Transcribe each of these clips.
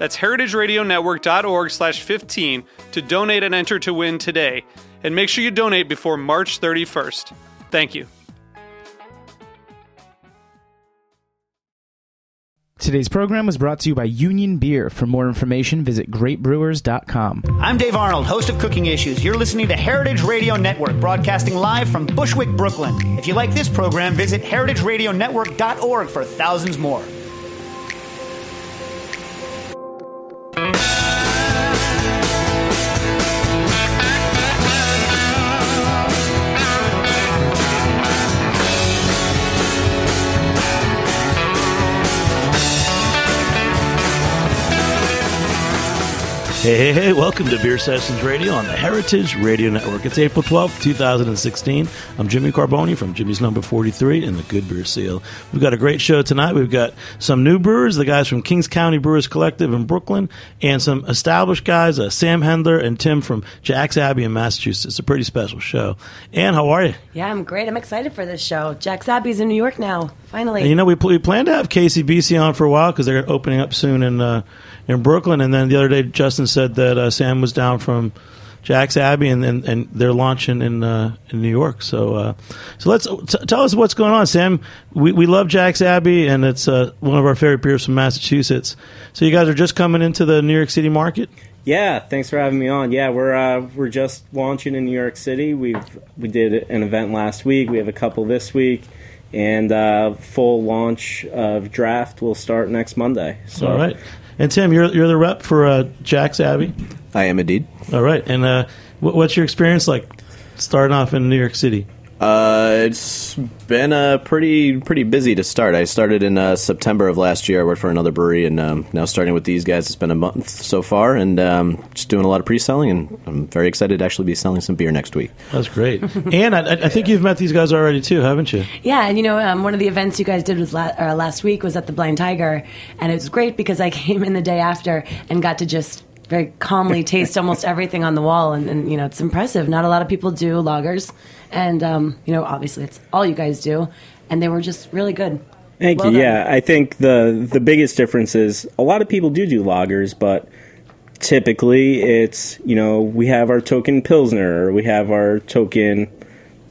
That's heritageradionetwork.org slash 15 to donate and enter to win today. And make sure you donate before March 31st. Thank you. Today's program was brought to you by Union Beer. For more information, visit greatbrewers.com. I'm Dave Arnold, host of Cooking Issues. You're listening to Heritage Radio Network, broadcasting live from Bushwick, Brooklyn. If you like this program, visit heritageradionetwork.org for thousands more. Bye. Hey, hey, hey, welcome to Beer Sessions Radio on the Heritage Radio Network. It's April 12th, 2016. I'm Jimmy Carbone from Jimmy's Number 43 and the Good Beer Seal. We've got a great show tonight. We've got some new brewers, the guys from Kings County Brewers Collective in Brooklyn, and some established guys, uh, Sam Hendler and Tim from Jack's Abby in Massachusetts. It's a pretty special show. Ann, how are you? Yeah, I'm great. I'm excited for this show. Jack's Abby's in New York now, finally. And you know, we, pl- we plan to have KCBC on for a while because they're opening up soon in uh, in Brooklyn. And then the other day, Justin said that uh, Sam was down from Jack's Abby, and and, and they're launching in uh, in New York. So uh, so let's t- tell us what's going on, Sam. We we love Jack's Abby, and it's uh, one of our favorite beers from Massachusetts. So you guys are just coming into the New York City market. Yeah, thanks for having me on. Yeah, we're uh, we're just launching in New York City. We've we did an event last week. We have a couple this week, and uh, full launch of Draft will start next Monday. So All right. And Tim, you're you're the rep for uh, Jack's Abby. I am indeed. All right. And uh, what, what's your experience like starting off in New York City? Uh, it's been uh, pretty pretty busy to start. I started in uh, September of last year. I worked for another brewery, and um, now starting with these guys, it's been a month so far, and um, just doing a lot of pre-selling. And I'm very excited to actually be selling some beer next week. That's great. and I, I think you've met these guys already too, haven't you? Yeah, and you know, um, one of the events you guys did was la- uh, last week was at the Blind Tiger, and it was great because I came in the day after and got to just very calmly taste almost everything on the wall, and, and you know, it's impressive. Not a lot of people do lagers, and um, you know, obviously, it's all you guys do, and they were just really good. Thank Well you. done. Yeah, I think the the biggest difference is a lot of people do do lagers, but typically it's you know we have our token pilsner, or we have our token,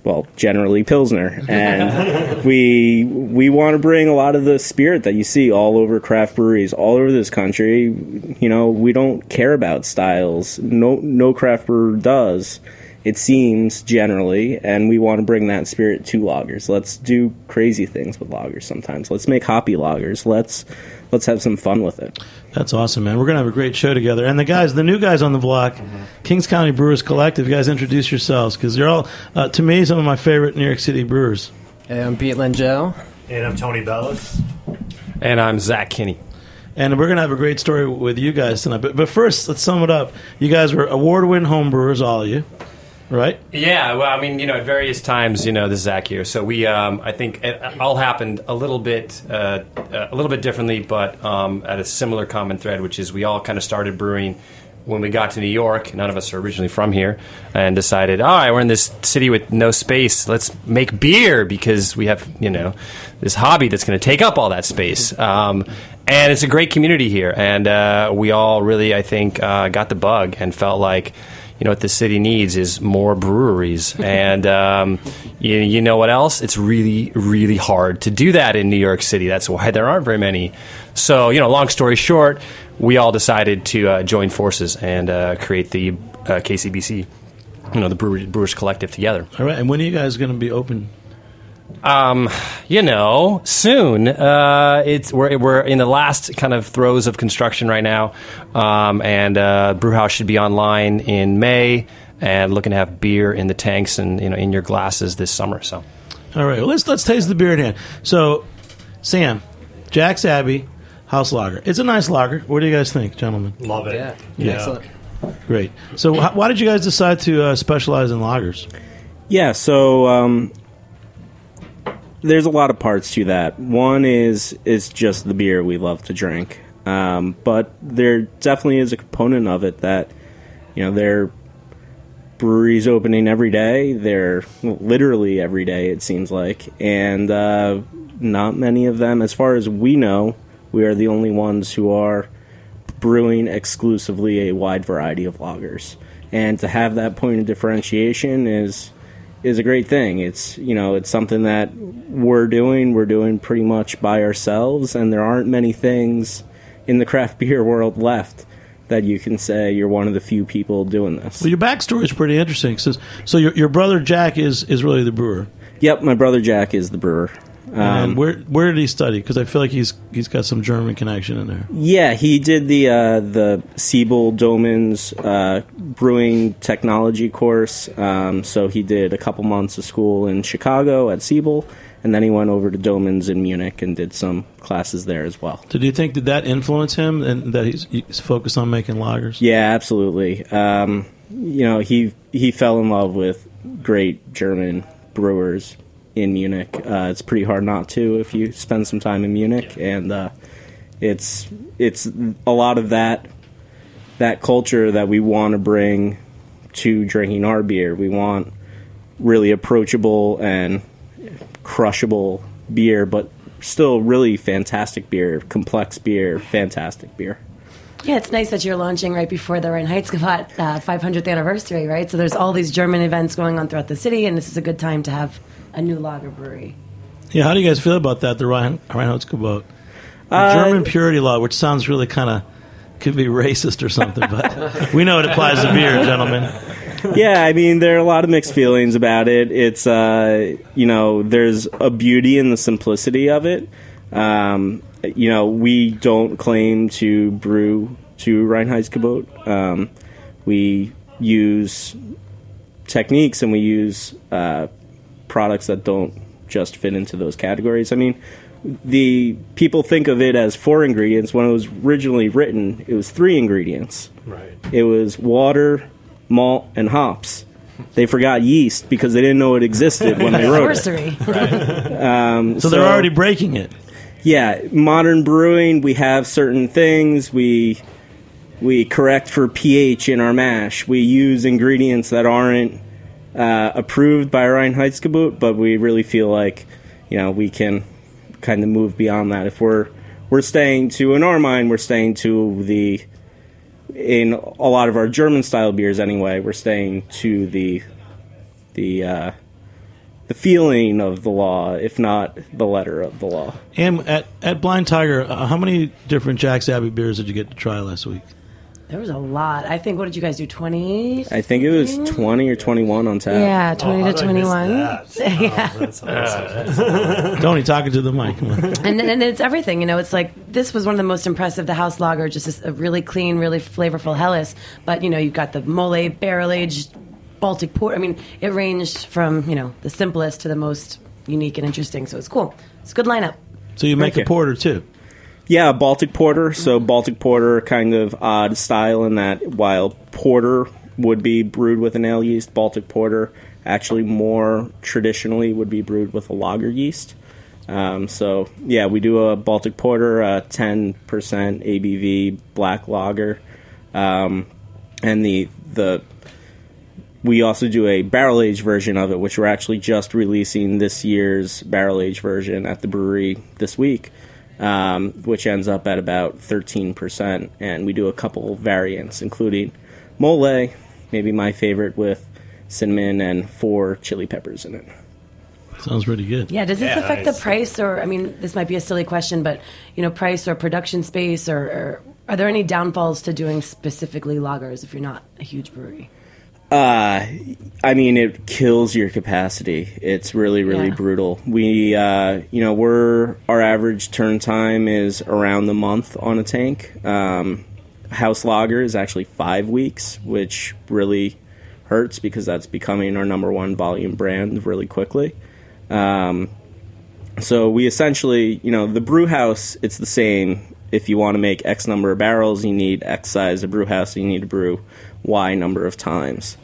well, generally pilsner, and we we want to bring a lot of the spirit that you see all over craft breweries all over this country. You know, we don't care about styles. No no craft brewer does. It seems generally, and we want to bring that spirit to lagers. Let's do crazy things with lagers sometimes. Let's make hoppy lagers. Let's let's have some fun with it. That's awesome, man. We're gonna have a great show together. And the guys, the new guys on the block, Kings County Brewers Collective. You guys introduce yourselves because you're all, uh, to me, some of my favorite New York City brewers. Hey, I'm Pete Lengyel. And I'm Tony Bellis. And I'm Zach Kinney. And we're gonna have a great story with you guys tonight. But, but first, let's sum it up. You guys were award-winning home brewers, all of you, right? Yeah, well, I mean, you know, at various times, you know, this is Zach here. So we, um, I think, it all happened a little bit, uh, a little bit differently, but um, at a similar common thread, which is we all kind of started brewing when we got to New York. None of us are originally from here, and decided, all right, we're in this city with no space. Let's make beer because we have, you know, this hobby that's going to take up all that space. Um, and it's a great community here, and uh, we all really, I think, uh, got the bug and felt like you know what the city needs is more breweries. And um, you, you know what else? It's really really hard to do that in new york city. That's why there aren't very many. So you know long story short we all decided to uh, join forces and uh, create the uh, kcbc you know the brewery, Brewers Collective together. All right, and when are you guys going to be open? Um, you know, soon. Uh, it's we're we're in the last kind of throes of construction right now, um, and uh, Brewhouse should be online in May, and looking to have beer in the tanks and you know in your glasses this summer. So, All right, well, let's let's taste the beer in hand. So, Sam, Jack's Abby House Lager. It's a nice lager. What do you guys think, gentlemen? Love it. Yeah. Yeah. Excellent. Great. So, wh- why did you guys decide to uh, specialize in lagers? Yeah, so um, there's a lot of parts to that. One is is just the beer we love to drink, um, but there definitely is a component of it that you know they're breweries opening every day. They're literally every day it seems like, and uh, not many of them, as far as we know, we are the only ones who are brewing exclusively a wide variety of lagers. And to have that point of differentiation is is a great thing. It's you know it's something that we're doing. We're doing pretty much by ourselves, and there aren't many things in the craft beer world left that you can say you're one of the few people doing this. Well, your backstory is pretty interesting. So, so your your brother Jack is is really the brewer. Yep, my brother Jack is the brewer. Um, where where did he study? Because I feel like he's he's got some German connection in there. Yeah, he did the uh, the Siebel Doemens uh, brewing technology course. Um, so he did a couple months of school in Chicago at Siebel, and then he went over to Doemens in Munich and did some classes there as well. So, do you think did that influence him and that he's, he's focused on making lagers? Yeah, absolutely. Um, you know, he he fell in love with great German brewers in Munich. Uh, it's pretty hard not to if you spend some time in Munich, and uh, it's it's a lot of that that culture that we want to bring to drinking our beer. We want really approachable and crushable beer, but still really fantastic beer, complex beer, fantastic beer. Yeah, it's nice that you're launching right before the Reinheitsgebot uh, 500th anniversary, right? So there's all these German events going on throughout the city, and this is a good time to have a new lager brewery. Yeah, how do you guys feel about that? The Rhein, Reinheitsgebot, the Uh, German purity law, which sounds really kind of could be racist or something, but we know it applies to beer, gentlemen. yeah, I mean, there are a lot of mixed feelings about it. It's, uh, you know, there's a beauty in the simplicity of it. Um, you know, we don't claim to brew to Reinheitsgebot. Um, we use techniques and we use uh, products that don't just fit into those categories. I mean, the people think of it as four ingredients. When it was originally written, it was three ingredients. Right. It was water, malt, and hops. They forgot yeast because they didn't know it existed when they wrote it. Sorcery. Um, So, they're already breaking it. yeah, modern brewing, we have certain things we we correct for pH in our mash. We use ingredients that aren't uh, approved by Reinheitsgebot, but we really feel like you know we can kind of move beyond that. If we're we're staying to in our mind, we're staying to the in a lot of our German style beers anyway. We're staying to the the uh, the feeling of the law, if not the letter of the law. And at, at Blind Tiger, uh, how many different Jack's Abby beers did you get to try last week? There was a lot. I think, what did you guys do, 20? I think it was 20 or 21 on tap. Yeah, 20 to oh, did I miss 21. that? Oh, yeah. Oh, that's awesome. Tony, talking to the mic. Come on. and, and it's everything. You know, it's like this was one of the most impressive. The house lager, just a really clean, really flavorful Helles. But you know, you've got the mole barrel aged Baltic port. I mean, it ranged from you know the simplest to the most unique and interesting. So it's cool. It's a good lineup. So you make Thank a you. porter too. Yeah, Baltic Porter. So Baltic Porter, kind of odd style in that while Porter would be brewed with an ale yeast, Baltic Porter actually more traditionally would be brewed with a lager yeast. Um, so yeah, we do a Baltic Porter, a 10% ABV black lager, um, and the the we also do a barrel aged version of it, which we're actually just releasing this year's barrel aged version at the brewery this week, um, which ends up at about 13%. And we do a couple variants, including mole, maybe my favorite, with cinnamon and four chili peppers in it. Sounds pretty good. Yeah. Does this Yeah, affect nice. the price, or I mean, this might be a silly question, but you know, price or production space, or, or are there any downfalls to doing specifically lagers if you're not a huge brewery? Uh, I mean, it kills your capacity. It's really, really Yeah. brutal. We, uh, you know, we're our average turn time is around the month on a tank. Um, House Lager is actually five weeks, which really hurts because that's becoming our number one volume brand really quickly. Um, so we essentially, you know, the brew house, it's the same. If you want to make X number of barrels, you need X size of brew house, you need to brew Y number of times.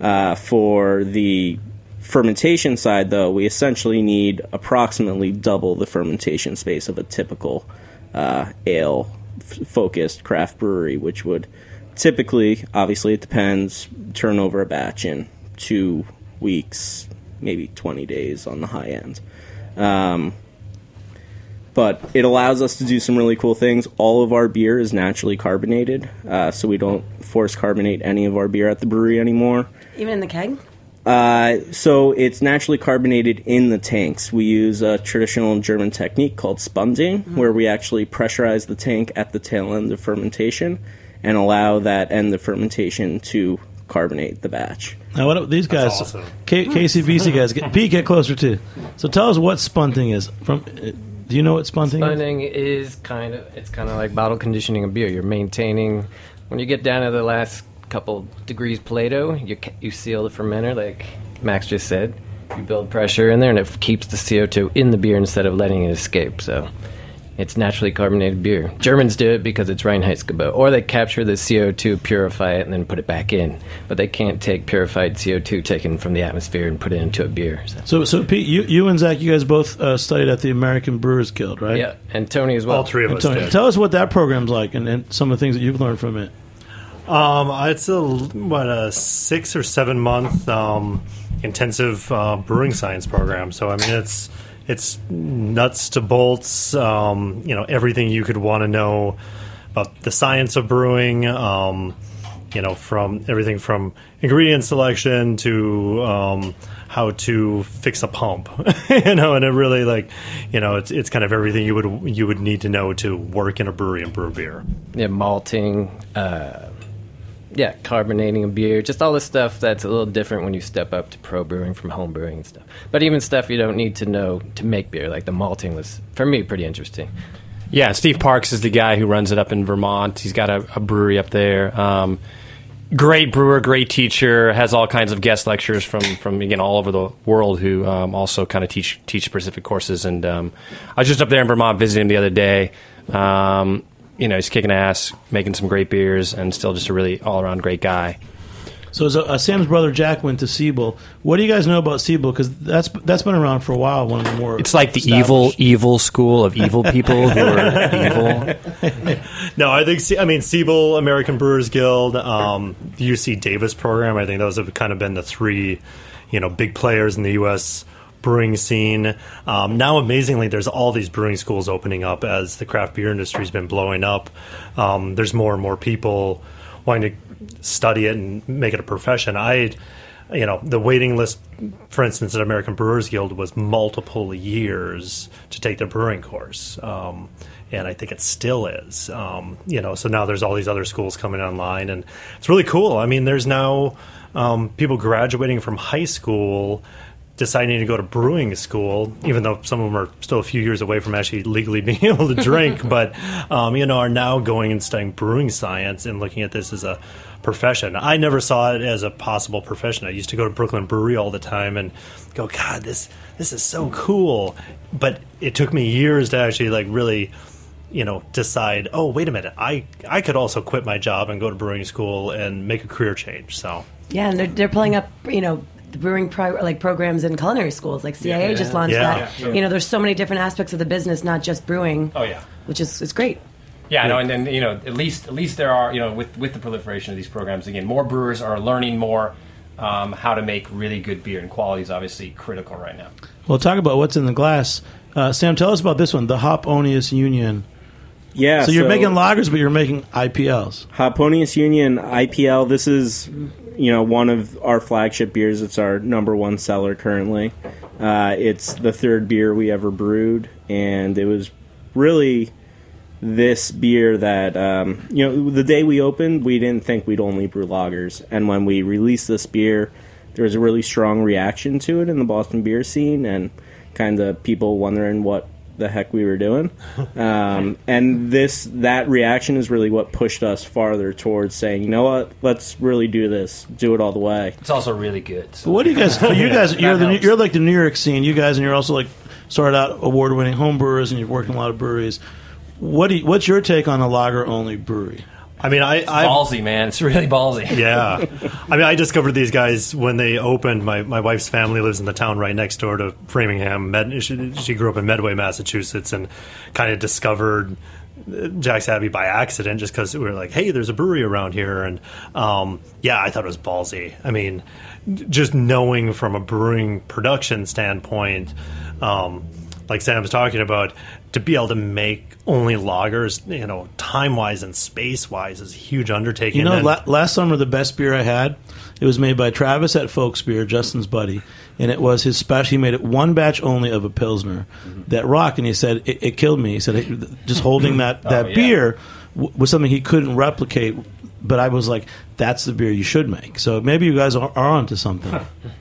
Uh, for the fermentation side, though, we essentially need approximately double the fermentation space of a typical uh, ale f- focused craft brewery, which would typically, obviously, it depends, turn over a batch in two weeks, maybe 20 days on the high end. Um, but it allows us to do some really cool things. All of our beer is naturally carbonated, uh, so we don't force carbonate any of our beer at the brewery anymore. Even in the keg? Uh, so it's naturally carbonated in the tanks. We use a traditional German technique called spunding, where we actually pressurize the tank at the tail end of fermentation and allow that end of fermentation to carbonate the batch. Now, what about these guys, awesome. K- KCBC guys, get, Pete, get closer too. So tell us what spunding is. From, uh, do you know what spunding is? Spunding is kind of it's kind of like bottle conditioning a beer. You're maintaining when you get down to the last couple degrees Plato, you you seal the fermenter like Max just said. You build pressure in there, and it keeps the CO2 in the beer instead of letting it escape. So. It's naturally carbonated beer. Germans do it because it's Reinheitsgebot. Or they capture the CO2, purify it, and then put it back in. But they can't take purified CO2 taken from the atmosphere and put it into a beer. So. So, so Pete, you, you and Zach, you guys both uh, studied at the American Brewers Guild, right? Yeah, and Tony as well. All three of And us Tony, did. tell us what that program's like and, and some of the things that you've learned from it. Um, it's a what a six or seven month um, intensive uh, brewing science program. So I mean, it's it's nuts to bolts. Um, you know, everything you could want to know about the science of brewing. Um, you know, from everything from ingredient selection to um, how to fix a pump. you know, and it really like, you know, it's it's kind of everything you would you would need to know to work in a brewery and brew beer. yeah, malting, uh, yeah, carbonating a beer, just all the stuff that's a little different when you step up to pro brewing from home brewing and stuff. But even stuff you don't need to know to make beer, like the malting was for me pretty interesting. Yeah, Steve Parkes is the guy who runs it up in Vermont. He's got a, a brewery up there. Um, great brewer, great teacher. Has all kinds of guest lectures from from again all over the world who um, also kind of teach teach specific courses. And um, I was just up there in Vermont visiting him the other day. Um, you know, he's kicking ass, making some great beers, and still just a really all around great guy. So, so uh, Sam's brother Jack went to Siebel. What do you guys know about Siebel? Because that's that's been around for a while. One of the more It's like the evil, evil school of evil people who are evil. No, I think I mean Siebel, American Brewers Guild, um, the UC Davis program. I think those have kind of been the three, you know, big players in the U.S. brewing scene. Um, now, amazingly, there's all these brewing schools opening up as the craft beer industry's been blowing up. Um, there's more and more people wanting to study it and make it a profession. I you know, the waiting list, for instance, at American Brewers Guild was multiple years to take the brewing course. Um, and I think it still is. Um, you know, so now there's all these other schools coming online, and it's really cool. I mean, there's now um, people graduating from high school deciding to go to brewing school, even though some of them are still a few years away from actually legally being able to drink, but um, you know are now going and studying brewing science and looking at this as a profession. I never saw it as a possible profession. I used to go to Brooklyn Brewery all the time and go, God, this this is so cool. But it took me years to actually like really you know decide oh wait a minute i i could also quit my job and go to brewing school and make a career change so Yeah, and they're, they're pulling up, you know, the brewing pro, like programs in culinary schools. Like CIA just launched Yeah. that. You know, there's so many different aspects of the business, not just brewing. Oh, yeah. which is is great. Yeah, I know, and then you know, at least at least there are you know with with the proliferation of these programs again, more brewers are learning more um, how to make really good beer, and quality is obviously critical right now. Well, talk about what's in the glass. Uh, Sam, tell us about this one, the Hoponius Union. Yeah. So you're making lagers, but you're making IPLs. Hoponius Union IPL. This is, you know, one of our flagship beers. It's our number one seller currently. Uh, it's the third beer we ever brewed, and it was really this beer that um, you know the day we opened, we didn't think we'd only brew lagers, and when we released this beer, there was a really strong reaction to it in the Boston beer scene, and kind of people wondering what the heck we were doing. Um, and this that reaction is really what pushed us farther towards saying, you know what, let's really do this, do it all the way. It's also really good. So. What do you guys? You guys, you're the you're like the New York scene. You guys, and you're also like started out award winning home brewers, and you've worked in a lot of breweries. What do you, what's your take on a lager only brewery? I mean, I, I ballsy, man. It's really ballsy. yeah. I mean, I discovered these guys when they opened. My, my wife's family lives in the town right next door to Framingham. Med, she, she grew up in Medway, Massachusetts, and kind of discovered Jack's Abby by accident just because we were like, hey, there's a brewery around here. And um, yeah, I thought it was ballsy. I mean, just knowing from a brewing production standpoint, um, like Sam was talking about, to be able to make only lagers, you know, time wise and space wise is a huge undertaking. You know, la- last summer the best beer I had, it was made by Travis at Folksbier, Justin's buddy, and it was his special. He made it one batch only of a pilsner mm-hmm. that rocked, and he said it, it killed me. He said "Hey, just holding that Oh, that yeah. beer w- was something he couldn't replicate. But I was like, that's the beer you should make. So maybe you guys are, are onto something.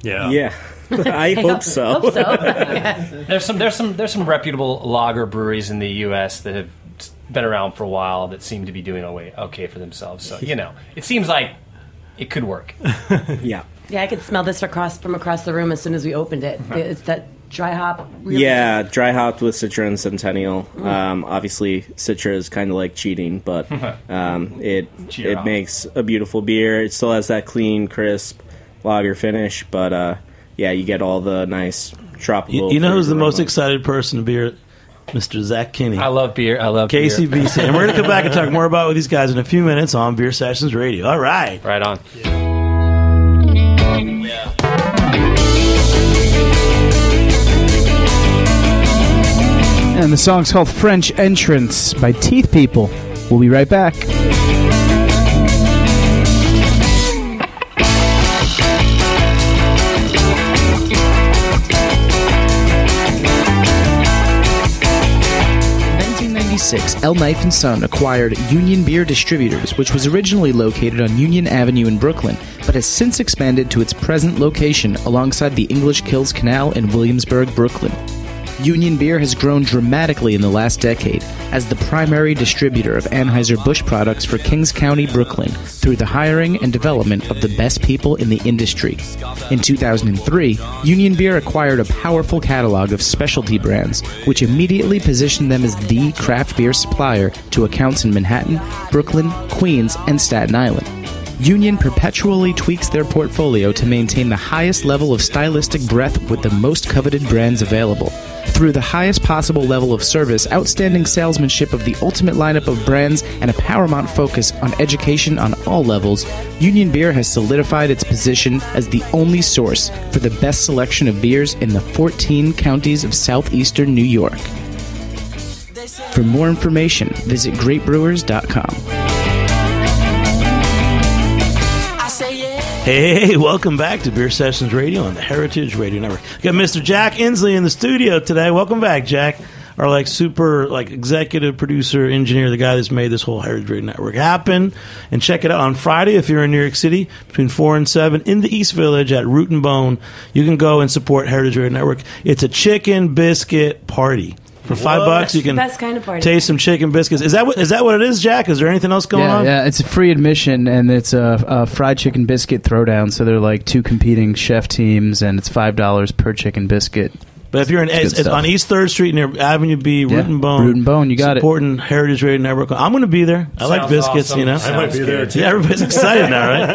yeah. Yeah, I hope so. Hope so. There's some there's some there's some reputable lager breweries in the U.S. that have been around for a while that seem to be doing away okay for themselves. So you know, it seems like it could work. Yeah. yeah, I could smell this across from across the room as soon as we opened it. It's that dry hop. Really Yeah, dry hopped with Citra and Centennial. Um, obviously, Citra is kind of like cheating, but um, it Cheer it up. makes a beautiful beer. It still has that clean, crisp lager finish, but uh, yeah, you get all the nice tropical. You, you know who's the most aroma. excited person to be here? Mr. Zach Kinney. I love beer. I love beer. KCBC. and we're going to come back and talk more about with these guys in a few minutes on Beer Sessions Radio. All right. Right on. And the song's called French Entrance by Teeth People. We'll be right back. In 1996, L. Knife and Son acquired Union Beer Distributors, which was originally located on Union Avenue in Brooklyn, but has since expanded to its present location alongside the English Kills Canal in Williamsburg, Brooklyn. Union Beer has grown dramatically in the last decade as the primary distributor of Anheuser-Busch products for Kings County, Brooklyn, through the hiring and development of the best people in the industry. In 2003, Union Beer acquired a powerful catalog of specialty brands, which immediately positioned them as the craft beer supplier to accounts in Manhattan, Brooklyn, Queens, and Staten Island. Union perpetually tweaks their portfolio to maintain the highest level of stylistic breadth with the most coveted brands available. Through the highest possible level of service, outstanding salesmanship of the ultimate lineup of brands, and a paramount focus on education on all levels, Union Beer has solidified its position as the only source for the best selection of beers in the 14 counties of southeastern New York. For more information, visit greatbrewers.com. Hey, welcome back to Beer Sessions Radio on the Heritage Radio Network. Got Mr. Jack Inslee in the studio today. Welcome back, Jack. Our like super like executive producer, engineer, the guy that's made this whole Heritage Radio Network happen. And check it out on Friday if you're in New York City between four and seven in the East Village at Root and Bone. You can go and support Heritage Radio Network. It's a chicken biscuit party. For five What? bucks, you can Best kind of party. taste some chicken biscuits. Is that what is that what it is, Jack? Is there anything else going yeah, on? Yeah, it's a free admission, and it's a, a fried chicken biscuit throwdown. So they're like two competing chef teams, and it's five dollars per chicken biscuit. But if you're in It's it's, it's on East Third Street near Avenue B, Root and Bone, Root and Bone, you got it. supporting Heritage Radio Network. I'm going to be there. I like biscuits, awesome. you know. I might be there, too. Yeah, everybody's excited now, right?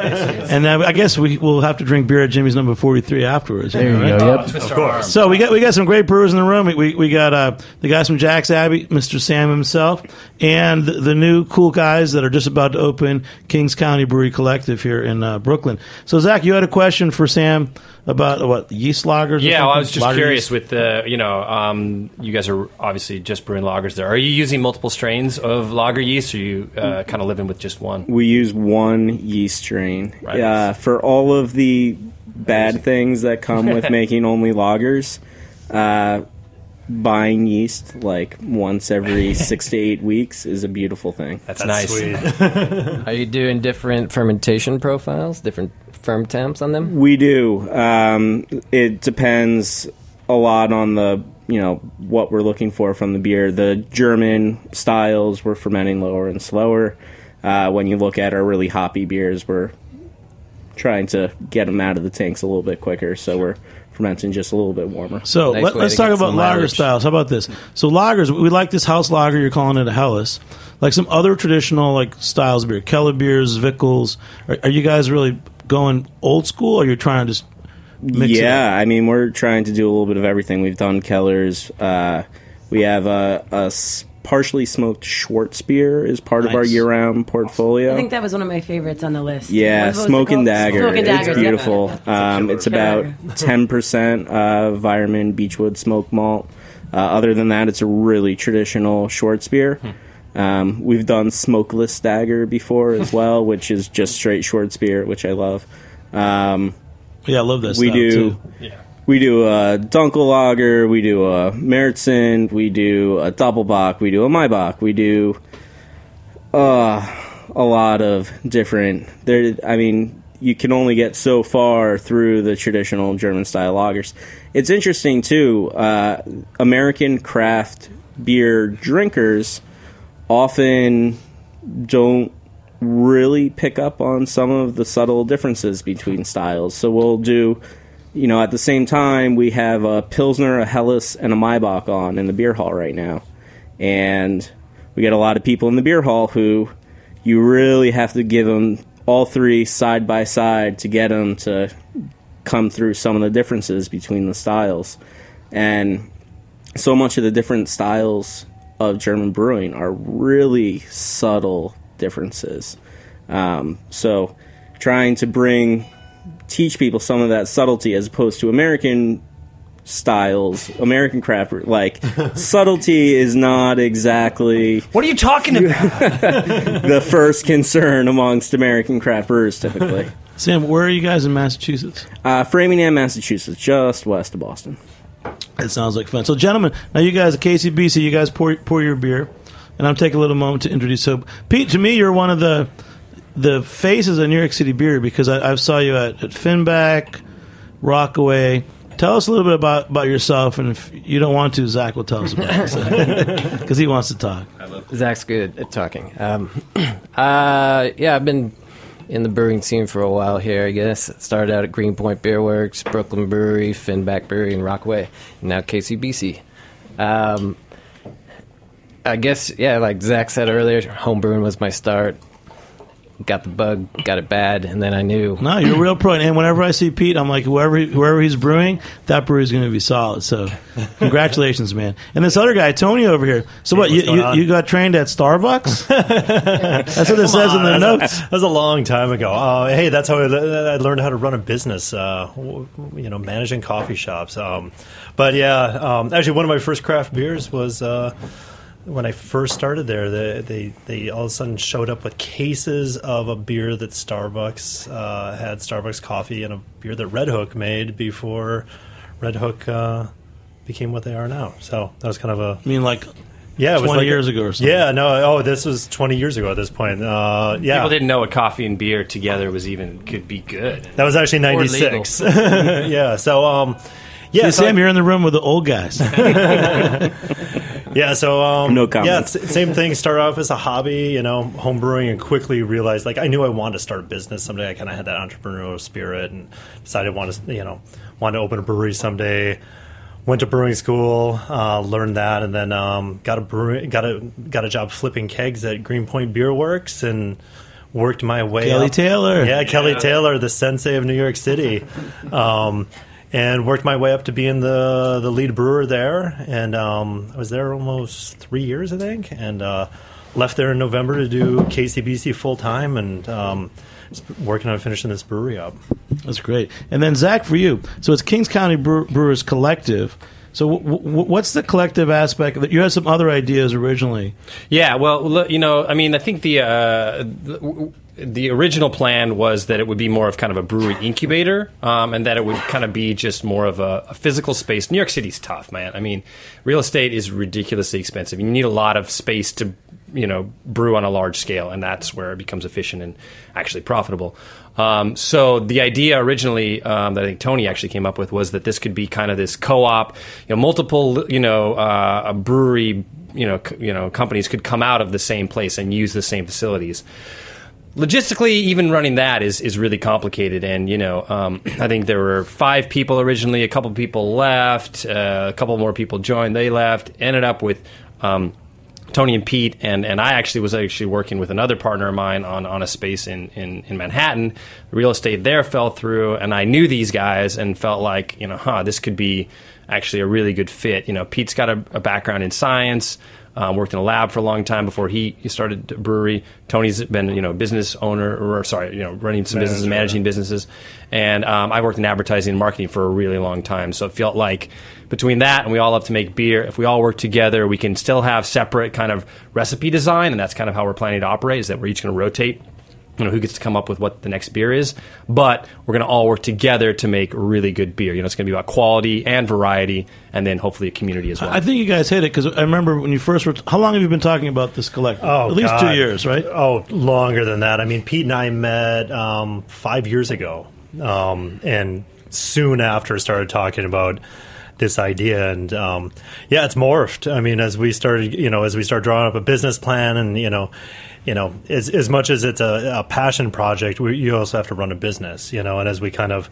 and uh, I guess we will have to drink beer at Jimmy's number 43 afterwards. There you right? go. Yep. Twist Of course. So we got we got some great brewers in the room. We we, we got uh, the guys from Jack's Abby, Mr. Sam himself, and the, the new cool guys that are just about to open Kings County Brewery Collective here in uh, Brooklyn. So Zach, you had a question for Sam about what yeast lagers? or Yeah, well, I was just Lager curious yeast? with the, you know, um, you guys are obviously just brewing lagers there. Are you using multiple strains of lager yeast, or are you uh, kind of living with just one? We use one yeast strain. Right. Uh, for all of the bad things that come with making only lagers, uh, buying yeast like once every six to eight weeks is a beautiful thing. That's, That's nice. sweet. Are you doing different fermentation profiles, different firm temps on them? We do. Um, it depends a lot on the you know what we're looking for from the beer. The German styles we're fermenting lower and slower. Uh, when you look at our really hoppy beers, we're trying to get them out of the tanks a little bit quicker, so we're fermenting just a little bit warmer. So Nice let, way us talk about lager mileage. styles. How about this? So lagers, we like this house lager. You're calling it a Helles. Like some other traditional like styles of beer, Keller beers, Vickles. Are, are you guys really going old school, or you're trying to just mix it yeah. I mean we're trying to do a little bit of everything. We've done Keller's. Uh, we have a, a s- partially smoked Schwarzbier is part of our year-round portfolio. I think that was one of my favorites on the list. Yeah, What Smoke and? Dagger. Smoke and Dagger. It's beautiful. Um, it's about ten percent uh, Weyermann Beechwood smoked malt. Uh, other than that, it's a really traditional Schwarzbier. Um, we've done Smokeless Dagger before as well, which is just straight Schwarzbier, which I love. Um, Yeah, I love this. we do. Too. We do a Dunkel Lager, we do a Märzen, we do a Doppelbock, we do a Maibock, we do uh, a lot of different. There, I mean, you can only get so far through the traditional German style lagers. It's interesting too. Uh, American craft beer drinkers often don't really pick up on some of the subtle differences between styles. So we'll do, you know, at the same time, we have a Pilsner, a Helles, and a Maibock on in the beer hall right now. And we get a lot of people in the beer hall who you really have to give them all three side by side to get them to come through some of the differences between the styles. And so much of the different styles of German brewing are really subtle differences. Um, so, trying to bring, teach people some of that subtlety as opposed to American styles, American craft, like subtlety is not exactly What are you talking about? the first concern amongst American craft brewers typically. Sam, where are you guys in Massachusetts? Uh, Framingham, Massachusetts, just west of Boston. It sounds like fun. So, gentlemen, now you guys at KCBC, you guys pour pour your beer, and I'm taking a little moment to introduce. So, Pete, to me, you're one of the the faces of New York City beer because I, I saw you at, at Finback, Rockaway. Tell us a little bit about, about yourself, and if you don't want to, Zach will tell us about it because he wants to talk. Zach's good at talking. Um, uh, yeah, I've been in the brewing scene for a while here, I guess. Started out at Greenpoint Beer Works, Brooklyn Brewery, Finback Brewery, and Rockaway. And now KCBC. Um, I guess, yeah, like Zach said earlier, homebrewing was my start. Got the bug, got it bad, and then I knew. No, you're a real pro. And whenever I see Pete, I'm like, whoever whoever he's brewing, that brewery's going to be solid. So, congratulations, man. And this other guy, Tony, over here. So what? You, you, you got trained at Starbucks? That's what it says in the Come on, notes. That was a long time ago. Uh, hey, that's how I, I learned how to run a business. Uh, you know, managing coffee shops. Um, but yeah, um, actually, one of my first craft beers was. Uh, when I first started there, they, they they all of a sudden showed up with cases of a beer that Starbucks uh, had Starbucks coffee and a beer that Redhook made before Redhook uh, became what they are now. So that was kind of a I mean, like, yeah, it was 20 like years a- ago or something. Yeah, no, oh, this was twenty years ago at this point. Uh, yeah, People didn't know a coffee and beer together was even could be good. That was actually ninety six. yeah. So um, yeah, See, so Sam, I- you're in the room with the old guys. yeah. So um, No Yeah, same thing. Start off as a hobby, you know, home brewing, and quickly realized like I knew I wanted to start a business someday. I kind of had that entrepreneurial spirit, and decided I wanted to, you know, want to open a brewery someday. Went to brewing school, uh, learned that, and then um, got a brewery, got a got a job flipping kegs at Greenpoint Beer Works, and worked my way. Kelly up. Taylor. Yeah, Kelly Taylor, the sensei of New York City, um, and worked my way up to being the the lead brewer there. And um, I was there almost three years, I think, and uh, left there in November to do KCBC full time and. Um, just working on finishing this brewery up. That's great. And then Zach, for you, so it's Kings County Brew- Brewers Collective. So w- w- what's the collective aspect? that You had some other ideas originally. Yeah, well, you know, I mean, I think the, uh, the w- the original plan was that it would be more of kind of a brewery incubator, um, and that it would kind of be just more of a, a physical space. New York City's tough, man. I mean, real estate is ridiculously expensive. You need a lot of space to you know brew on a large scale, and that's where it becomes efficient and actually profitable. Um, so the idea originally um, that I think Tony actually came up with was that this could be kind of this co-op, you know, multiple you know uh, a brewery you know c- you know companies could come out of the same place and use the same facilities logistically, even running that is is really complicated. And you know, um, I think there were five people originally. A couple people left. Uh, a couple more people joined. They left. Ended up with. Um, Tony and Pete and, and I actually was actually working with another partner of mine on, on a space in, in, in Manhattan. Real estate there fell through, and I knew these guys and felt like you know, huh, this could be actually a really good fit. You know, Pete's got a, a background in science. Um, worked in a lab for a long time before he, he started a brewery. Tony's been you know business owner or sorry you know running some businesses, managing businesses, and um, I worked in advertising and marketing for a really long time. So it felt like between that and we all love to make beer. If we all work together, we can still have separate kind of recipe design, and that's kind of how we're planning to operate. Is that we're each going to rotate you know who gets to come up with what the next beer is but we're going to all work together to make really good beer you know it's going to be about quality and variety and then hopefully a community as well I think you guys hit it because I remember when you first were. How long have you been talking about this collective? Oh, at least God. two years, right? Oh, longer than that. I mean, Pete and I met um, five years ago, um, and soon after started talking about this idea. And um, yeah, it's morphed. I mean, as we started, you know, as we start drawing up a business plan, and you know, you know, as as much as it's a, a passion project, we, you also have to run a business, you know. And as we kind of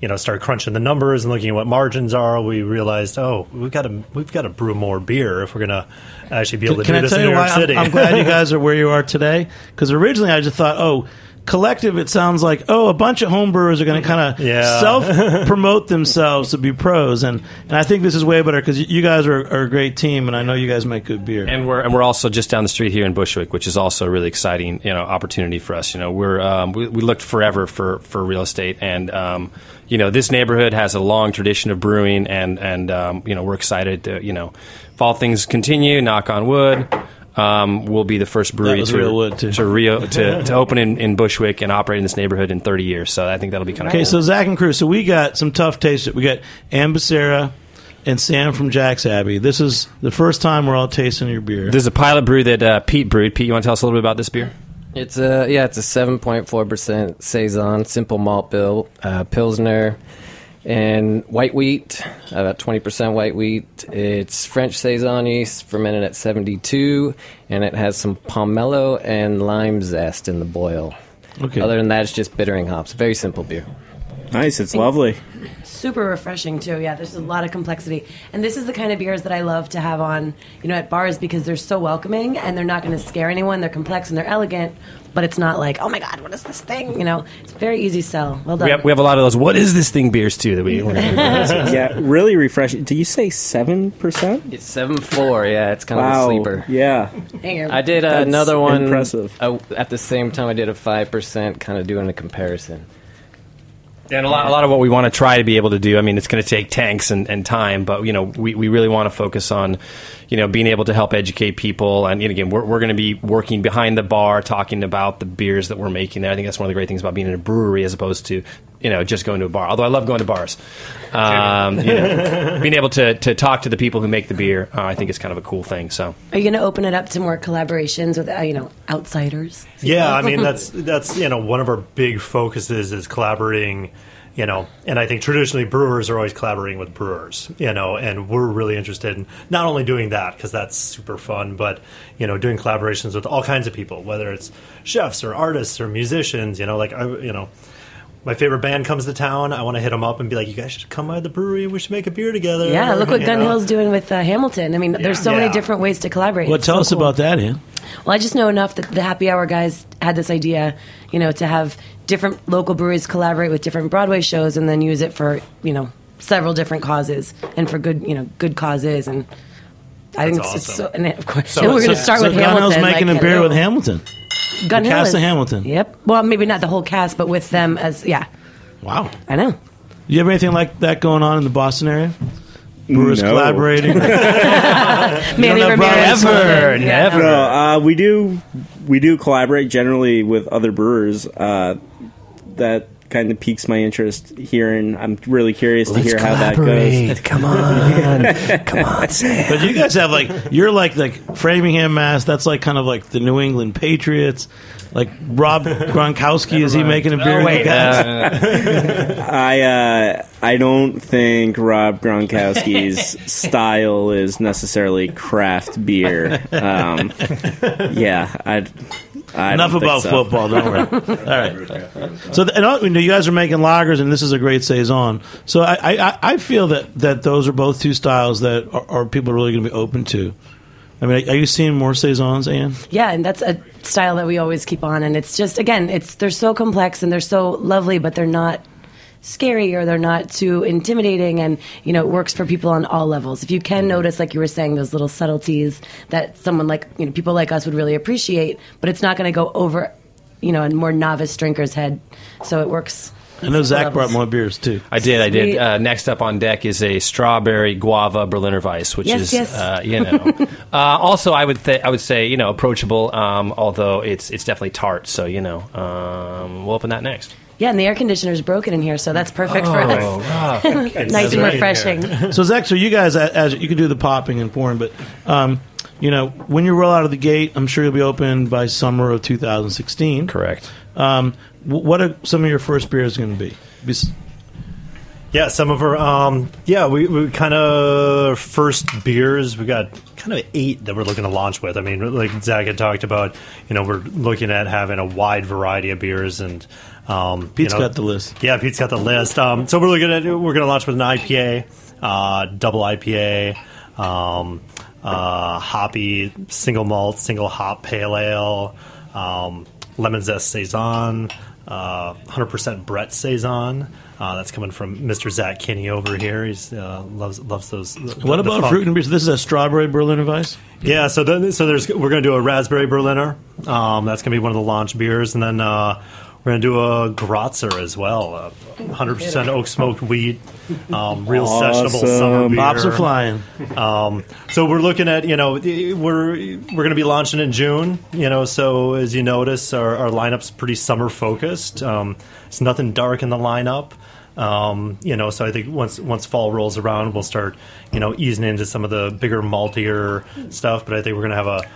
you know, start crunching the numbers and looking at what margins are, we realized, oh, we've got to we've got to brew more beer if we're going to actually be able to Can do I this in New York why I'm, City. I'm glad you guys are where you are today? Because originally I just thought, oh, collective. It sounds like oh, a bunch of homebrewers are going to kind of Yeah. self promote themselves to be pros, and and I think this is way better because you guys are, are a great team, and I know you guys make good beer. and we're and we're also just down the street here in Bushwick, which is also a really exciting you know opportunity for us. You know, we're um, we, we looked forever for for real estate, and um, you know this neighborhood has a long tradition of brewing, and and um, you know we're excited to you know if all things continue, knock on wood. Um, we'll be the first brewery to, real wood, to, Rio, to to open in, in Bushwick and operate in this neighborhood in 30 years. So I think that'll be kind of Okay, cool. so Zach and Crew. So we got some tough tastes. We got Ambassador and Sam from Jack's Abby. This is the first time we're all tasting your beer. There's a pilot brew that uh, Pete brewed. Pete, you want to tell us a little bit about this beer? It's a yeah, it's a seven point four percent saison, simple malt bill, uh, pilsner, and white wheat, about twenty percent white wheat. It's French saison yeast, fermented at seventy two, and it has some pomelo and lime zest in the boil. Okay. Other than that, it's just bittering hops. Very simple beer. Nice, it's lovely. Super refreshing too. Yeah, there's a lot of complexity, and this is the kind of beers that I love to have on, you know, at bars because they're so welcoming and they're not going to scare anyone. They're complex and they're elegant, but it's not like, oh my god, what is this thing? You know, it's very easy sell. Well done. We have, we have a lot of those. What is this thing beers too that we. we're Yeah, really refreshing. Did you say seven percent? It's seven four. Yeah, it's kind of a sleeper. Yeah. Here. I did uh, another one. impressive. uh, at the same time, I did a five percent, kind of doing a comparison. And a lot, a lot of what we want to try to be able to do, I mean, it's going to take tanks and, and time, but you know, we, we really want to focus on, you know, being able to help educate people. And, you know, again, we're, we're going to be working behind the bar, talking about the beers that we're making there. I think that's one of the great things about being in a brewery as opposed to, you know, just going to a bar. Although I love going to bars, um, you know, being able to, to talk to the people who make the beer, uh, I think is kind of a cool thing. So. Are you going to open it up to more collaborations with, uh, you know, outsiders? Yeah, I mean that's that's you know one of our big focuses is collaborating. You know, and I think traditionally brewers are always collaborating with brewers. You know, and we're really interested in not only doing that because that's super fun, but you know, doing collaborations with all kinds of people, whether it's chefs or artists or musicians. You know, like I, you know. My favorite band comes to town. I want to hit them up and be like, "You guys should come by the brewery. And we should make a beer together." Yeah, look what You Gun know? Hill's doing with uh, Hamilton. I mean, there's so Yeah. many different ways to collaborate. well, It's tell so us cool. about that, Ian. Well, I just know enough that the Happy Hour guys had this idea, you know, to have different local breweries collaborate with different Broadway shows and then use it for, you know, several different causes and for good, you know, good causes. And I think That's it's, it's so. And of course, So- we're going to start so with Gun Hamilton. Hill's making like, a beer with Hamilton. Gun the Hill cast is- of Hamilton. Yep. Well, maybe not the whole cast, but with them as yeah. Wow. I know. Do you have anything like that going on in the Boston area? Brewers No. collaborating? Manny have Ramirez. Never, never. No, uh, we do we do collaborate generally with other brewers. Uh, that kind of piques my interest here, and I'm really curious to hear how that goes. Come on, come on, Sam. But you guys have like you're like like Framingham, Mass. That's like kind of like the New England Patriots. Like Rob Gronkowski, is he making a beer? Oh, wait, guys? uh, I uh, I don't think Rob Gronkowski's style is necessarily craft beer. Um, yeah, I. I Enough about so. football. Don't worry. All right. So, th- and all- you know, you guys are making lagers, and this is a great saison. So, I, I, I- I feel that, that those are both two styles that are, are people really going to be open to. I mean, are you seeing more saisons, Anne? Yeah, and that's a style that we always keep on, and it's just again, it's they're so complex and they're so lovely, but they're not scary or they're not too intimidating, and you know, it works for people on all levels. If you can notice, like you were saying, those little subtleties that someone like you know people like us would really appreciate, but it's not going to go over, you know, a more novice drinker's head, so it works. I know Zach brought more beers too. I did, I did. Uh, next up on deck is a strawberry guava Berliner Weiss, which Yes, is, yes. Uh, you know, uh, also I would th- I would say you know approachable, um, although it's it's definitely tart. So you know, um, we'll open that next. Yeah, and the air conditioner is broken in here, so that's perfect for Oh, us. wow. nice and refreshing. So Zach, so you guys, as you can do the popping and pouring, but um, you know, when you roll out of the gate, I'm sure you'll be open by summer of 2016. Correct. Um, what are some of your first beers going to be? Bes- Yeah, some of our um, yeah, we, we kind of first beers. We got kind of eight that we're looking to launch with. I mean, like Zach had talked about, you know, we're looking at having a wide variety of beers and. Um, Pete's you know- got the list. Yeah, Pete's got the list. Um, so we're at we're going to launch with an IPA, uh, double IPA, um, uh, hoppy single malt, single hop pale ale, um, lemon zest saison, uh, 100% Brett saison. Uh, that's coming from Mr. Zach Kinney over here. He's uh, loves loves those. the- What the about funk. fruit and beers? This is a strawberry Berliner Weiss. Yeah, so then so there's we're going to do a raspberry Berliner. Um, that's going to be one of the launch beers, and then uh, we're going to do a Grätzer as well, uh, 100% oak smoked wheat, um, real sessionable summer beer. Pops are flying. Um, so we're looking at you know we're we're going to be launching in June. You know, so as you notice, our, our lineup's pretty summer focused. Um, it's nothing dark in the lineup. Um, you know, so I think once once fall rolls around, we'll start you know easing into some of the bigger maltier stuff. But I think we're going to have a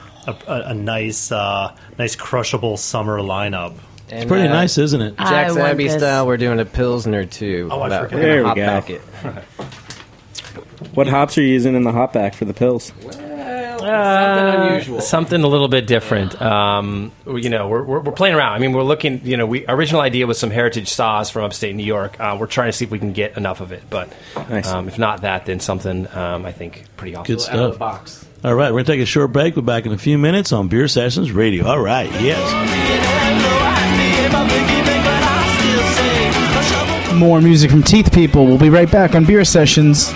a, a nice uh, nice crushable summer lineup. It's pretty nice, isn't it? I Jack's want Abby this. style, we're doing a Pilsner too. Oh, I forgot. There we hop go. back it. What hops are you using in the hop back for the pills? Something unusual. Something a little bit different. Um, you know, we're, we're, we're playing around. I mean, we're looking. You know, we original idea was some heritage saws from upstate New York. Uh, we're trying to see if we can get enough of it, but Nice. um, if not that, then something um, I think pretty awesome. Good Out of the stuff. box. All right, we're going to take a short break. We're back in a few minutes on Beer Sessions Radio. All right, yes. More music from Teeth People. We'll be right back on Beer Sessions.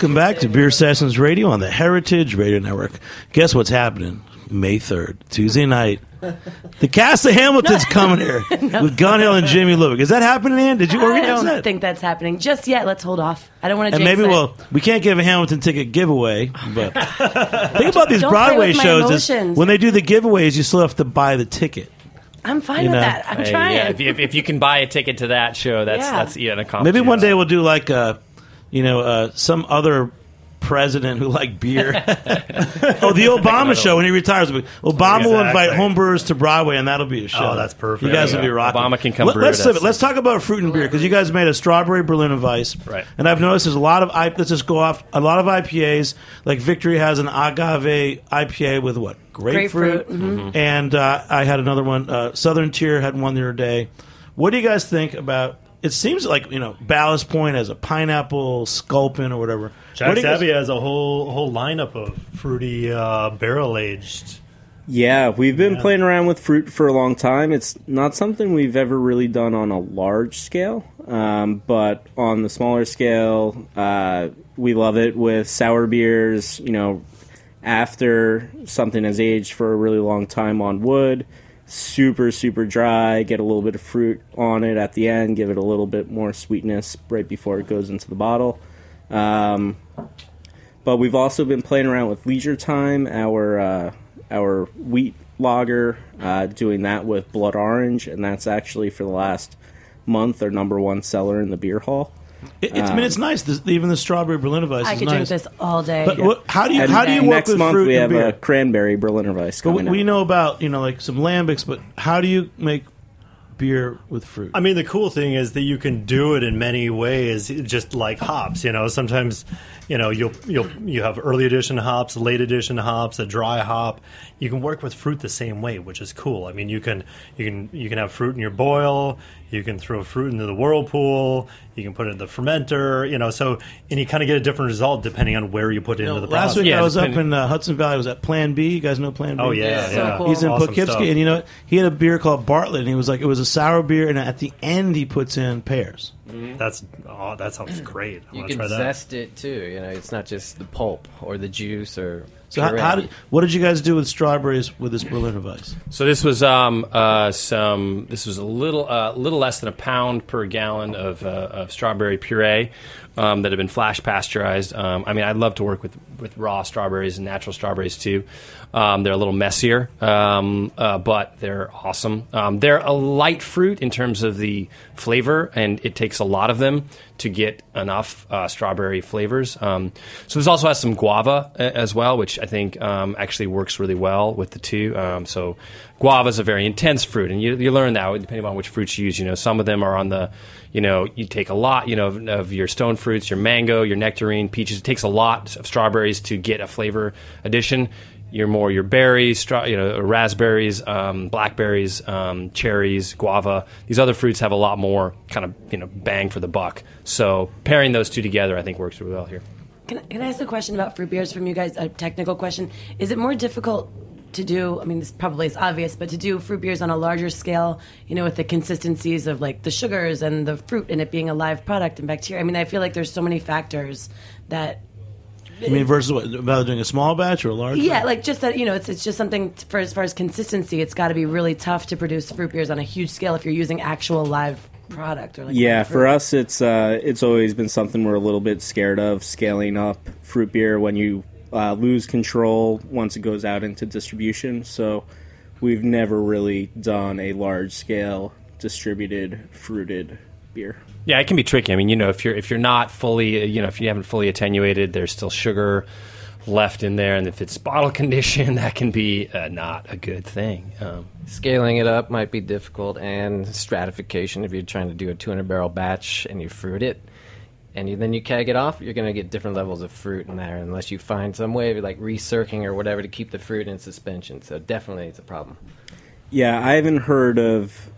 Welcome back to Beer Sessions Radio on the Heritage Radio Network. Guess what's happening? May 3rd, Tuesday night. The cast of Hamilton's coming here with Gun Hill and Jimmy Lubick. Is that happening, Ann? Did you organize that? I organize don't that? think that's happening just yet. Let's hold off. I don't want to. and maybe we'll, we can't give a Hamilton ticket giveaway, but think about these Don't play Broadway with my shows. is emotions. when they do the giveaways, you still have to buy the ticket. I'm fine you with know. that. I'm Hey, trying. yeah, if, you- if, if you can buy a ticket to that show, that's Yeah. that's yeah, an accomplishment. Maybe one day we'll do like, uh, you know, uh, some other president who liked beer. oh, the Obama show when he retires. Obama will invite Exactly. home brewers to Broadway, and that'll be a show. Oh, that's perfect. You guys Yeah. will be rocking. Obama can come Let, brew us it. let's talk about fruit and beer because you guys made a strawberry Berliner Weiss, Right. And I've noticed there's a lot of I, let's just go off a lot of IPAs. Like Victory has an agave IPA with what grapefruit, Grapefruit, mhm. and uh, I had another one. Uh, Southern Tier had one the other day. What do you guys think about? It seems like you know Ballast Point has a pineapple sculpin or whatever. What Jack do you Savvy has a whole whole lineup of fruity uh, barrel aged. Yeah, we've been playing around with fruit for a long time. It's not something we've ever really done on a large scale, um, but on the smaller scale, uh, we love it with sour beers. You know, after something has aged for a really long time on wood, super super dry. Get a little bit of fruit on it at the end. Give it a little bit more sweetness right before it goes into the bottle. Um, but we've also been playing around with Leisure Time, our uh, our wheat lager, uh, doing that with Blood Orange, and that's actually for the last month our number one seller in the beer hall. It, it's, I mean, it's um, nice. This, even the strawberry Berliner Weiss I is could nice. drink this all day. But what, how do you And how do you work next with month fruit we and have beer? a cranberry Berliner Weiss But coming we out. know about you know like some lambics, but how do you make beer with fruit? I mean, the cool thing is that you can do it in many ways, just like hops. You know, sometimes you know you'll you'll you have early edition hops, late edition hops, a dry hop. You can work with fruit the same way, which is cool. I mean, you can you can you can have fruit in your boil. You can throw fruit into the whirlpool. You can put it in the fermenter. You know, so and you kind of get a different result depending on where you put it You know, into the last process. week Yeah, I was up in uh, Hudson Valley. I was at Plan B. You guys know Plan B? Oh yeah, So yeah. cool. He's in Awesome Poughkeepsie, stuff. and you know he had a beer called Bartlett, and he was like, it was a sour beer, and at the end he puts in pears. That's oh, that sounds great. I You want to can try that. zest it too. You know, it's not just the pulp or the juice or. So how, puree. how did, what did you guys do with strawberries with this Berliner Weiss? So this was um, uh, some. This was a little uh, little less than a pound per gallon of, uh, of strawberry puree um, that had been flash pasteurized. Um, I mean, I'd love to work with with raw strawberries and natural strawberries too. Um, they're a little messier, um, uh, but they're awesome. Um, they're a light fruit in terms of the flavor, and it takes a lot of them to get enough uh, strawberry flavors. Um, so this also has some guava a- as well, which I think um, actually works really well with the two. Um, so guava is a very intense fruit, and you, you learn that depending on which fruits you use. You know, some of them are on the, you know, you take a lot, you know, of, of your stone fruits, your mango, your nectarine, peaches. It takes a lot of strawberries to get a flavor addition. Your more your berries, you know, raspberries, um, blackberries, um, cherries, guava. These other fruits have a lot more kind of you know bang for the buck. So pairing those two together, I think works really well here. Can, can I ask a question about fruit beers from you guys? A technical question. Is it more difficult to do? I mean, this probably is obvious, but to do fruit beers on a larger scale, you know, with the consistencies of like the sugars and the fruit and it being a live product and bacteria. I mean, I feel like there's so many factors that. I mean, versus what? About doing a small batch or a large? Yeah, batch? like just that you know, it's it's just something for as far as consistency. It's got to be really tough to produce fruit beers on a huge scale if you're using actual live product or like Yeah, for us, it's uh, it's always been something we're a little bit scared of scaling up fruit beer when you uh, lose control once it goes out into distribution. So we've never really done a large scale distributed fruited beer. Yeah, it can be tricky. I mean, you know, if you're if you're not fully, uh, you know, if you haven't fully attenuated, there's still sugar left in there, and if it's bottle condition, that can be uh, not a good thing. Um, Scaling it up might be difficult, and stratification if you're trying to do a 200 barrel batch and you fruit it, and you, then you keg it off, you're going to get different levels of fruit in there unless you find some way of like recircling or whatever to keep the fruit in suspension. So definitely, it's a problem. Yeah, I haven't heard of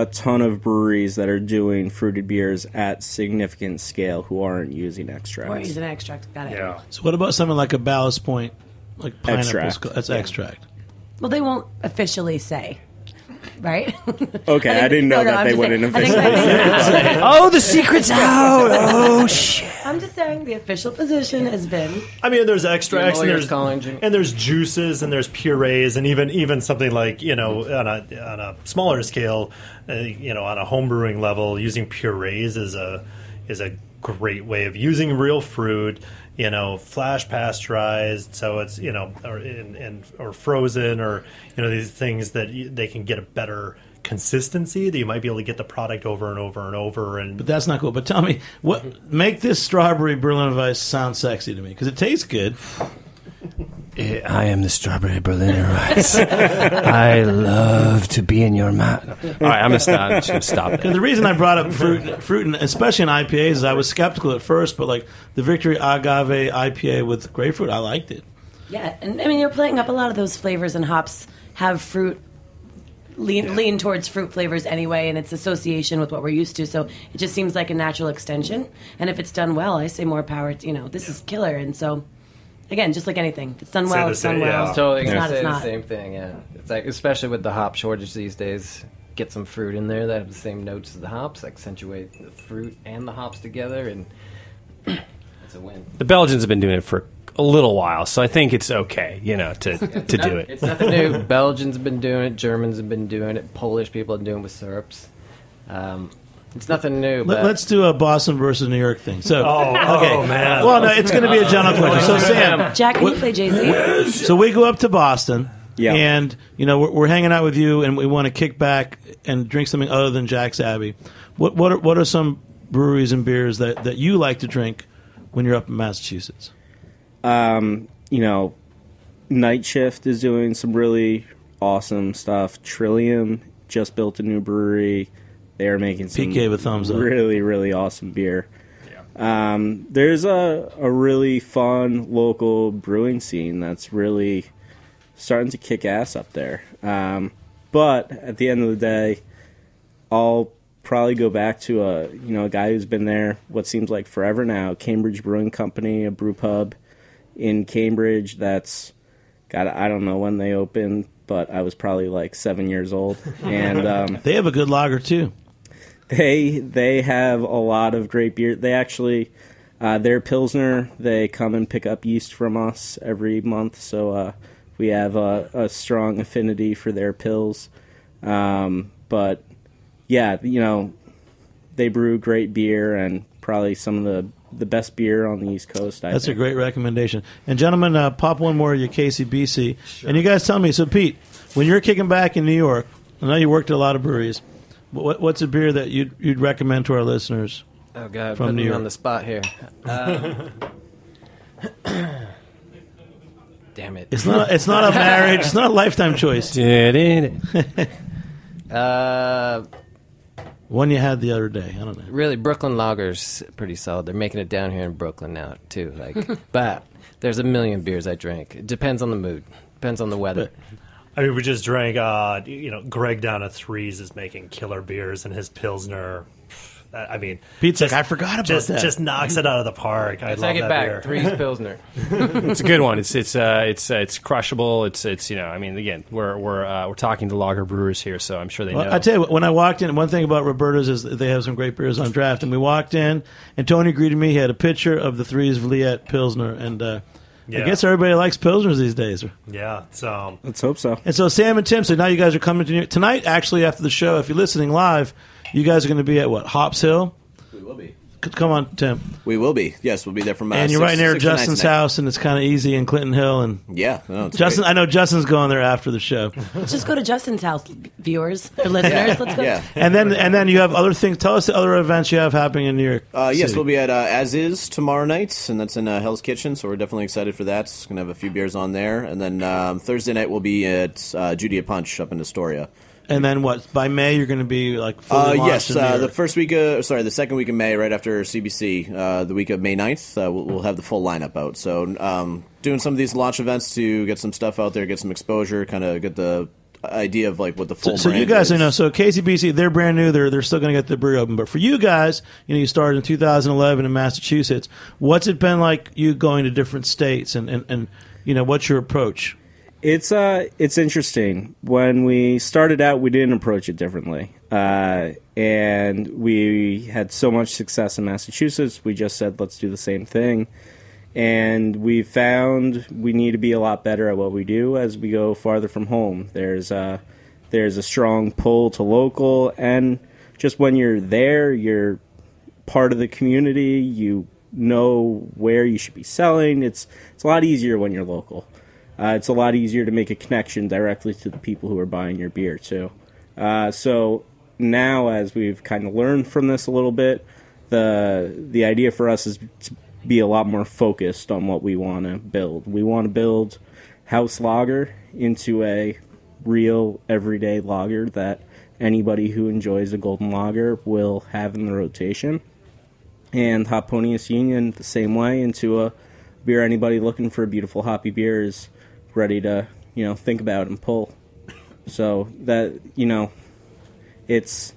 a ton of breweries that are doing fruited beers at significant scale who aren't using extracts. or use an extract. Got it. Yeah. So what about something like a Ballast Point, like pineapple? Extract. sc- That's extract. Well, they won't officially say, right? Okay, I, didn't know no, no, that I'm they wouldn't saying- I think- officially. I oh, the secret's out! Oh shit! I'm just saying the official position has been I mean, there's extracts and there's calling, Jimmy. and there's juices and there's purees and even even something like you know on a on a smaller scale, uh, you know, on a home brewing level, using purees is a is a great way of using real fruit. You know, flash pasteurized, so it's you know, or in, in or frozen, or you know these things that you, they can get a better consistency that you might be able to get the product over and over and over. And But that's not cool. But tell me, what mm-hmm. make this strawberry Berliner Weiss sound sexy to me? Because it tastes good. Eh, I am the strawberry Berliner Weiss. I love to be in your mouth. All right, I'm gonna stop. I'm just gonna stop it. the reason I brought up fruit, fruit, and especially in IPAs, is I was skeptical at first, but like the Victory Agave IPA with grapefruit, I liked it. Yeah, and I mean, you're playing up a lot of those flavors, and hops have fruit lean lean towards fruit flavors anyway, and its association with what we're used to. So it just seems like a natural extension. And if it's done well, I say more power. To, you know, this is killer. And so, again, just like anything, if it's done well. the It's done same, well. yeah. Totally it's gonna not. say It's the same thing. Yeah, it's like especially with the hop shortage these days. Get some fruit in there that have the same notes as the hops, accentuate the fruit and the hops together, and it's a win. The Belgians have been doing it for a little while, so I think it's okay, you know, to to do it. It's nothing new. Belgians have been doing it. Germans have been doing it. Polish people are doing it with syrups. Um, it's nothing new. Let, But us do a Boston versus New York thing. So, oh, okay. oh man, Well, no, it's going to be a general question. So, Sam, Jack, can you play Jay Z? so we go up to Boston, Yeah. and you know we're, we're hanging out with you, and we want to kick back and drink something other than Jack's Abby. What what are, what are some breweries and beers that, that you like to drink when you're up in Massachusetts? um, you know, Night Shift is doing some really awesome stuff. Trillium just built a new brewery. They are making some Pete gave a thumbs up. really, really awesome beer. Yeah. Um, there's a, a really fun local brewing scene that's really starting to kick ass up there. Um, but at the end of the day, I'll probably go back to a you know a guy who's been there what seems like forever now, Cambridge Brewing Company, a brew pub in Cambridge. That's got I don't know when they opened, but I was probably like seven years old, and um, They have a good lager too. They they have a lot of great beer. They actually uh, their pilsner they come and pick up yeast from us every month, so uh, we have a, a strong affinity for their pills. Um, but yeah, you know they brew great beer and probably some of the the best beer on the East Coast. I That's a great recommendation. And gentlemen, uh, pop one more of your KCBC. And you guys tell me. So, Pete, when you're kicking back in New York, I know you worked at a lot of breweries. What, what's a beer that you'd, you'd recommend to our listeners? oh god, From putting New me York. on the spot here. Um, damn it. It's not. It's not a marriage. It's not a lifetime choice. Uh, One you had the other day. I don't know. really, Brooklyn Lager's pretty solid. They're making it down here in Brooklyn now too. Like, but there's a million beers I drink. It depends on the mood. Depends on the weather. I mean, we just drank. Uh, you know, Greg down at Threes is making killer beers, and his pilsner. I mean, Pete's just, like, I forgot about just, that. Just knocks it out of the park. I I love take it that back. beer. Three's Pilsner. It's a good one. It's it's uh, it's uh, it's crushable. It's it's you know I mean again we're we're uh, we're talking to lager brewers here, so I'm sure they know. Well, I tell you what, when I walked in, one thing about Roberta's is they have some great beers on draft. And we walked in, and Tony greeted me. He had a picture of the Threes Vliet Pilsner, and uh, I guess everybody likes Pilsners these days. Yeah. So Let's hope so. And so Sam and Tim, so now you guys are coming to New Tonight, actually, after the show, if you're listening live, you guys are going to be at what, Hopsill? We will be. C- Come on, Tim. We will be. Yes, we'll be there from. Uh, and you're six- right near six to nine Justin's house, and it's kind of easy in Clinton Hill. And Yeah, no, Justin, great. I know Justin's going there after the show. Let's just go to Justin's house, viewers or listeners. Let's go. yeah. and then and then you have other things. Tell us the other events you have happening in New York. Uh, yes, City. we'll be at uh, As Is tomorrow night, and that's in uh, Hell's Kitchen, so we're definitely excited for that. Going to have a few beers on there. And then um, Thursday night we'll be at uh, Judy & Punch up in Astoria. And then what? By May, you're going to be like Uh, fully launched yes, uh, the first week of, sorry, the second week of May, right after CBC, uh, the week of May 9th, uh, we'll, we'll have the full lineup out. So um, doing some of these launch events to get some stuff out there, get some exposure, kind of get the idea of like what the full So, so you guys, is. you know, so KCBC, they're brand new. They're they're still going to get the brewery open. But for you guys, you know, you started in 2011 in Massachusetts. What's it been like? You going to different states, and and, and you know, what's your approach? It's uh, it's interesting. When we started out, we didn't approach it differently, uh, and we had so much success in Massachusetts. We just said, let's do the same thing, and we found we need to be a lot better at what we do as we go farther from home. There's a there's a strong pull to local, and just when you're there, you're part of the community. You know where you should be selling. It's it's a lot easier when you're local. Uh, it's a lot easier to make a connection directly to the people who are buying your beer too. Uh, so now, as we've kind of learned from this a little bit, the the idea for us is to be a lot more focused on what we want to build. We want to build house lager into a real everyday lager that anybody who enjoys a golden lager will have in the rotation. And Hoponius Union the same way into a beer anybody looking for a beautiful hoppy beer is ready to, you know, think about and pull. So that, you know, it's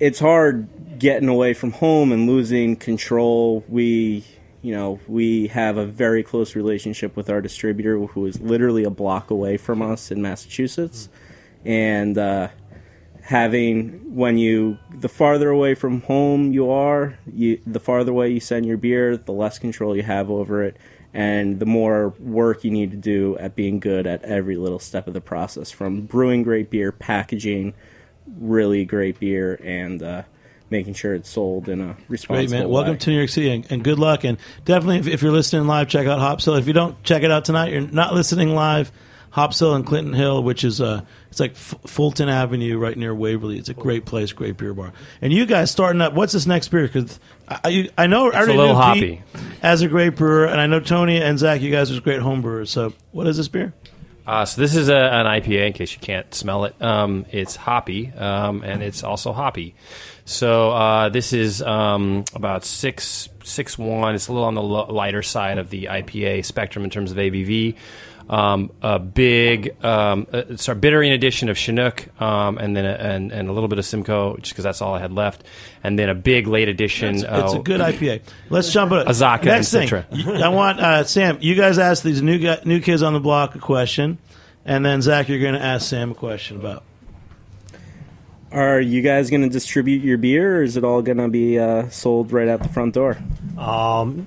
it's hard getting away from home and losing control. We, you know, we have a very close relationship with our distributor, who is literally a block away from us in Massachusetts, and uh, having when you the farther away from home you are, you the farther away you send your beer, the less control you have over it. And the more work you need to do at being good at every little step of the process, from brewing great beer, packaging, really great beer and uh, making sure it's sold in a responsible Great man. way. Welcome to New York City and, and good luck. And definitely, if, if you're listening live, check out Hopsill. If you don't check it out tonight, you're not listening live. Hopsill and Clinton Hill, which is uh, it's like F- Fulton Avenue, right near Waverly. It's a great place, great beer bar. And you guys starting up. What's this next beer? Because I, I know I It's a little hoppy. as a great brewer, and I know Tony and Zach. You guys are great home brewers. So, what is this beer? Uh, so this is a, an IPA. In case you can't smell it, um, it's hoppy um, and it's also hoppy. So uh, this is um, about six six one. It's a little on the lighter side of the IPA spectrum in terms of ABV. Um, a big, um, uh, it's our bittering edition of Chinook, um, and then a, and, and a little bit of Simcoe, just because that's all I had left, and then a big late edition. It's, it's a uh, good IPA. Let's jump it. Azacca Next thing, I want uh, Sam. You guys ask these new guy, new kids on the block a question, and then Zach, you're going to ask Sam a question about. Are you guys going to distribute your beer, or is it all going to be uh, sold right out the front door? Um,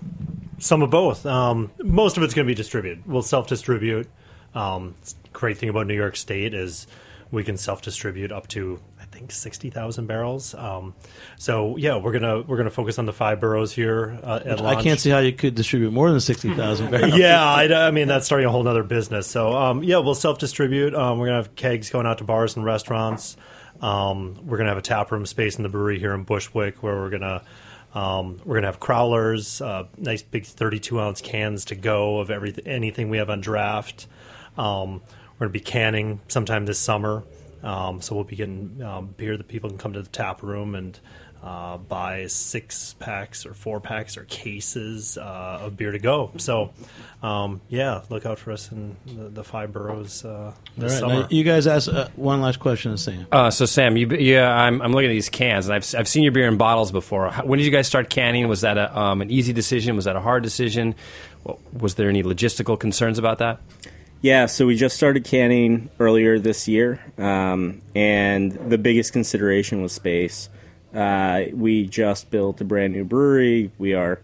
some of both. Um, most of it's going to be distributed. We'll self distribute. Um, great thing about New York State is we can self distribute up to I think sixty thousand barrels. Um, so yeah, we're gonna we're gonna focus on the five boroughs here uh, at I can't see how you could distribute more than sixty thousand barrels. yeah, I, I mean that's starting a whole other business. So um, yeah, we'll self distribute. Um, we're gonna have kegs going out to bars and restaurants. Um, we're gonna have a tap room space in the brewery here in Bushwick where we're gonna um, we're gonna have crowlers, uh, nice big thirty-two ounce cans to go of everything anything we have on draft. Um, we're gonna be canning sometime this summer. Um, so we'll be getting um, beer that people can come to the tap room and uh, buy six packs or four packs or cases uh, of beer to go. So, um, yeah, look out for us in the, the five boroughs uh, this right, summer. now you guys ask uh, one last question to Sam. Uh, so Sam, you, yeah, I'm, I'm looking at these cans, and I've, I've seen your beer in bottles before. How, when did you guys start canning? Was that a, um, an easy decision? Was that a hard decision? Was there any logistical concerns about that? Yeah, so we just started canning earlier this year, um, and the biggest consideration was space. Uh, we just built a brand new brewery. We are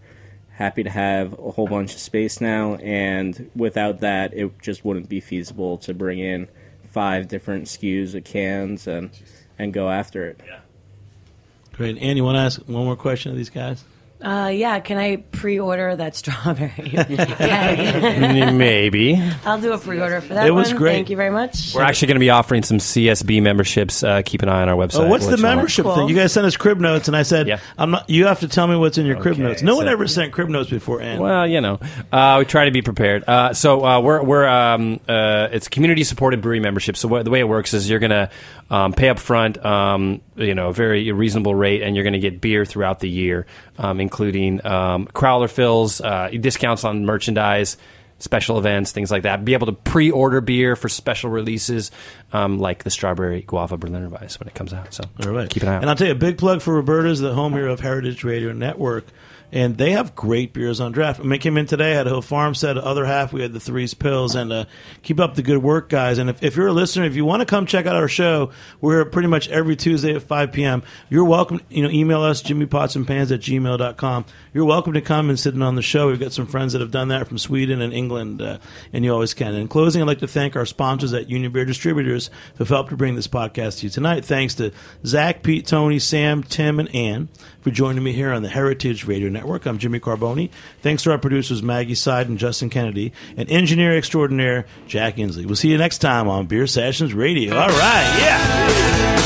happy to have a whole bunch of space now, and without that, it just wouldn't be feasible to bring in five different SKUs of cans and and go after it. Yeah. Great, Ann, you want to ask one more question of these guys? Uh, yeah, can I pre-order that strawberry? Maybe. I'll do a pre-order for that. It was one. great. Thank you very much. We're actually going to be offering some CSB memberships. Uh, keep an eye on our website. Oh, what's the let you know. membership Cool. thing? You guys sent us crib notes, and I said, "I'm not." You have to tell me what's in your crib notes. No one ever sent crib notes before, Ann. Well, you know, uh, we try to be prepared. Uh, so uh, we're we're um, uh, it's community supported brewery membership. So what, the way it works is you're going to um, pay up front, um, you know, a very reasonable rate, and you're going to get beer throughout the year, um, including um, crowler fills, uh, discounts on merchandise. Special events, things like that. Be able to pre-order beer for special releases, um, like the strawberry guava Berliner Weiss when it comes out. So All right. keep an eye out. And I'll tell you a big plug for Roberta's, the home here of Heritage Radio Network. And they have great beers on draft. I came in today, had Hill Farmstead. Other half, we had the Threes Pills. And uh, keep up the good work, guys. And if, if you're a listener, if you want to come check out our show, we're pretty much every Tuesday at 5 p.m. You're welcome. You know, email us, jimmypotsandpans at gmail.com. You're welcome to come and sit in on the show. We've got some friends that have done that from Sweden and England, uh, and you always can. And in closing, I'd like to thank our sponsors at Union Beer Distributors who've helped to bring this podcast to you tonight. Thanks to Zach, Pete, Tony, Sam, Tim, and Ann for joining me here on the Heritage Radio Network. Network. I'm Jimmy Carbone. Thanks to our producers Maggie Side and Justin Kennedy, and engineer extraordinaire Jack Inslee. We'll see you next time on Beer Sessions Radio. All right, yeah.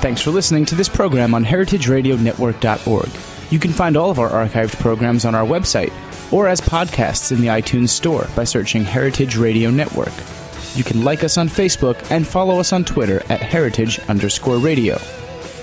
Thanks for listening to this program on heritageradionetwork.org. You can find all of our archived programs on our website or as podcasts in the iTunes Store by searching Heritage Radio Network. You can like us on Facebook and follow us on Twitter at heritage underscore radio.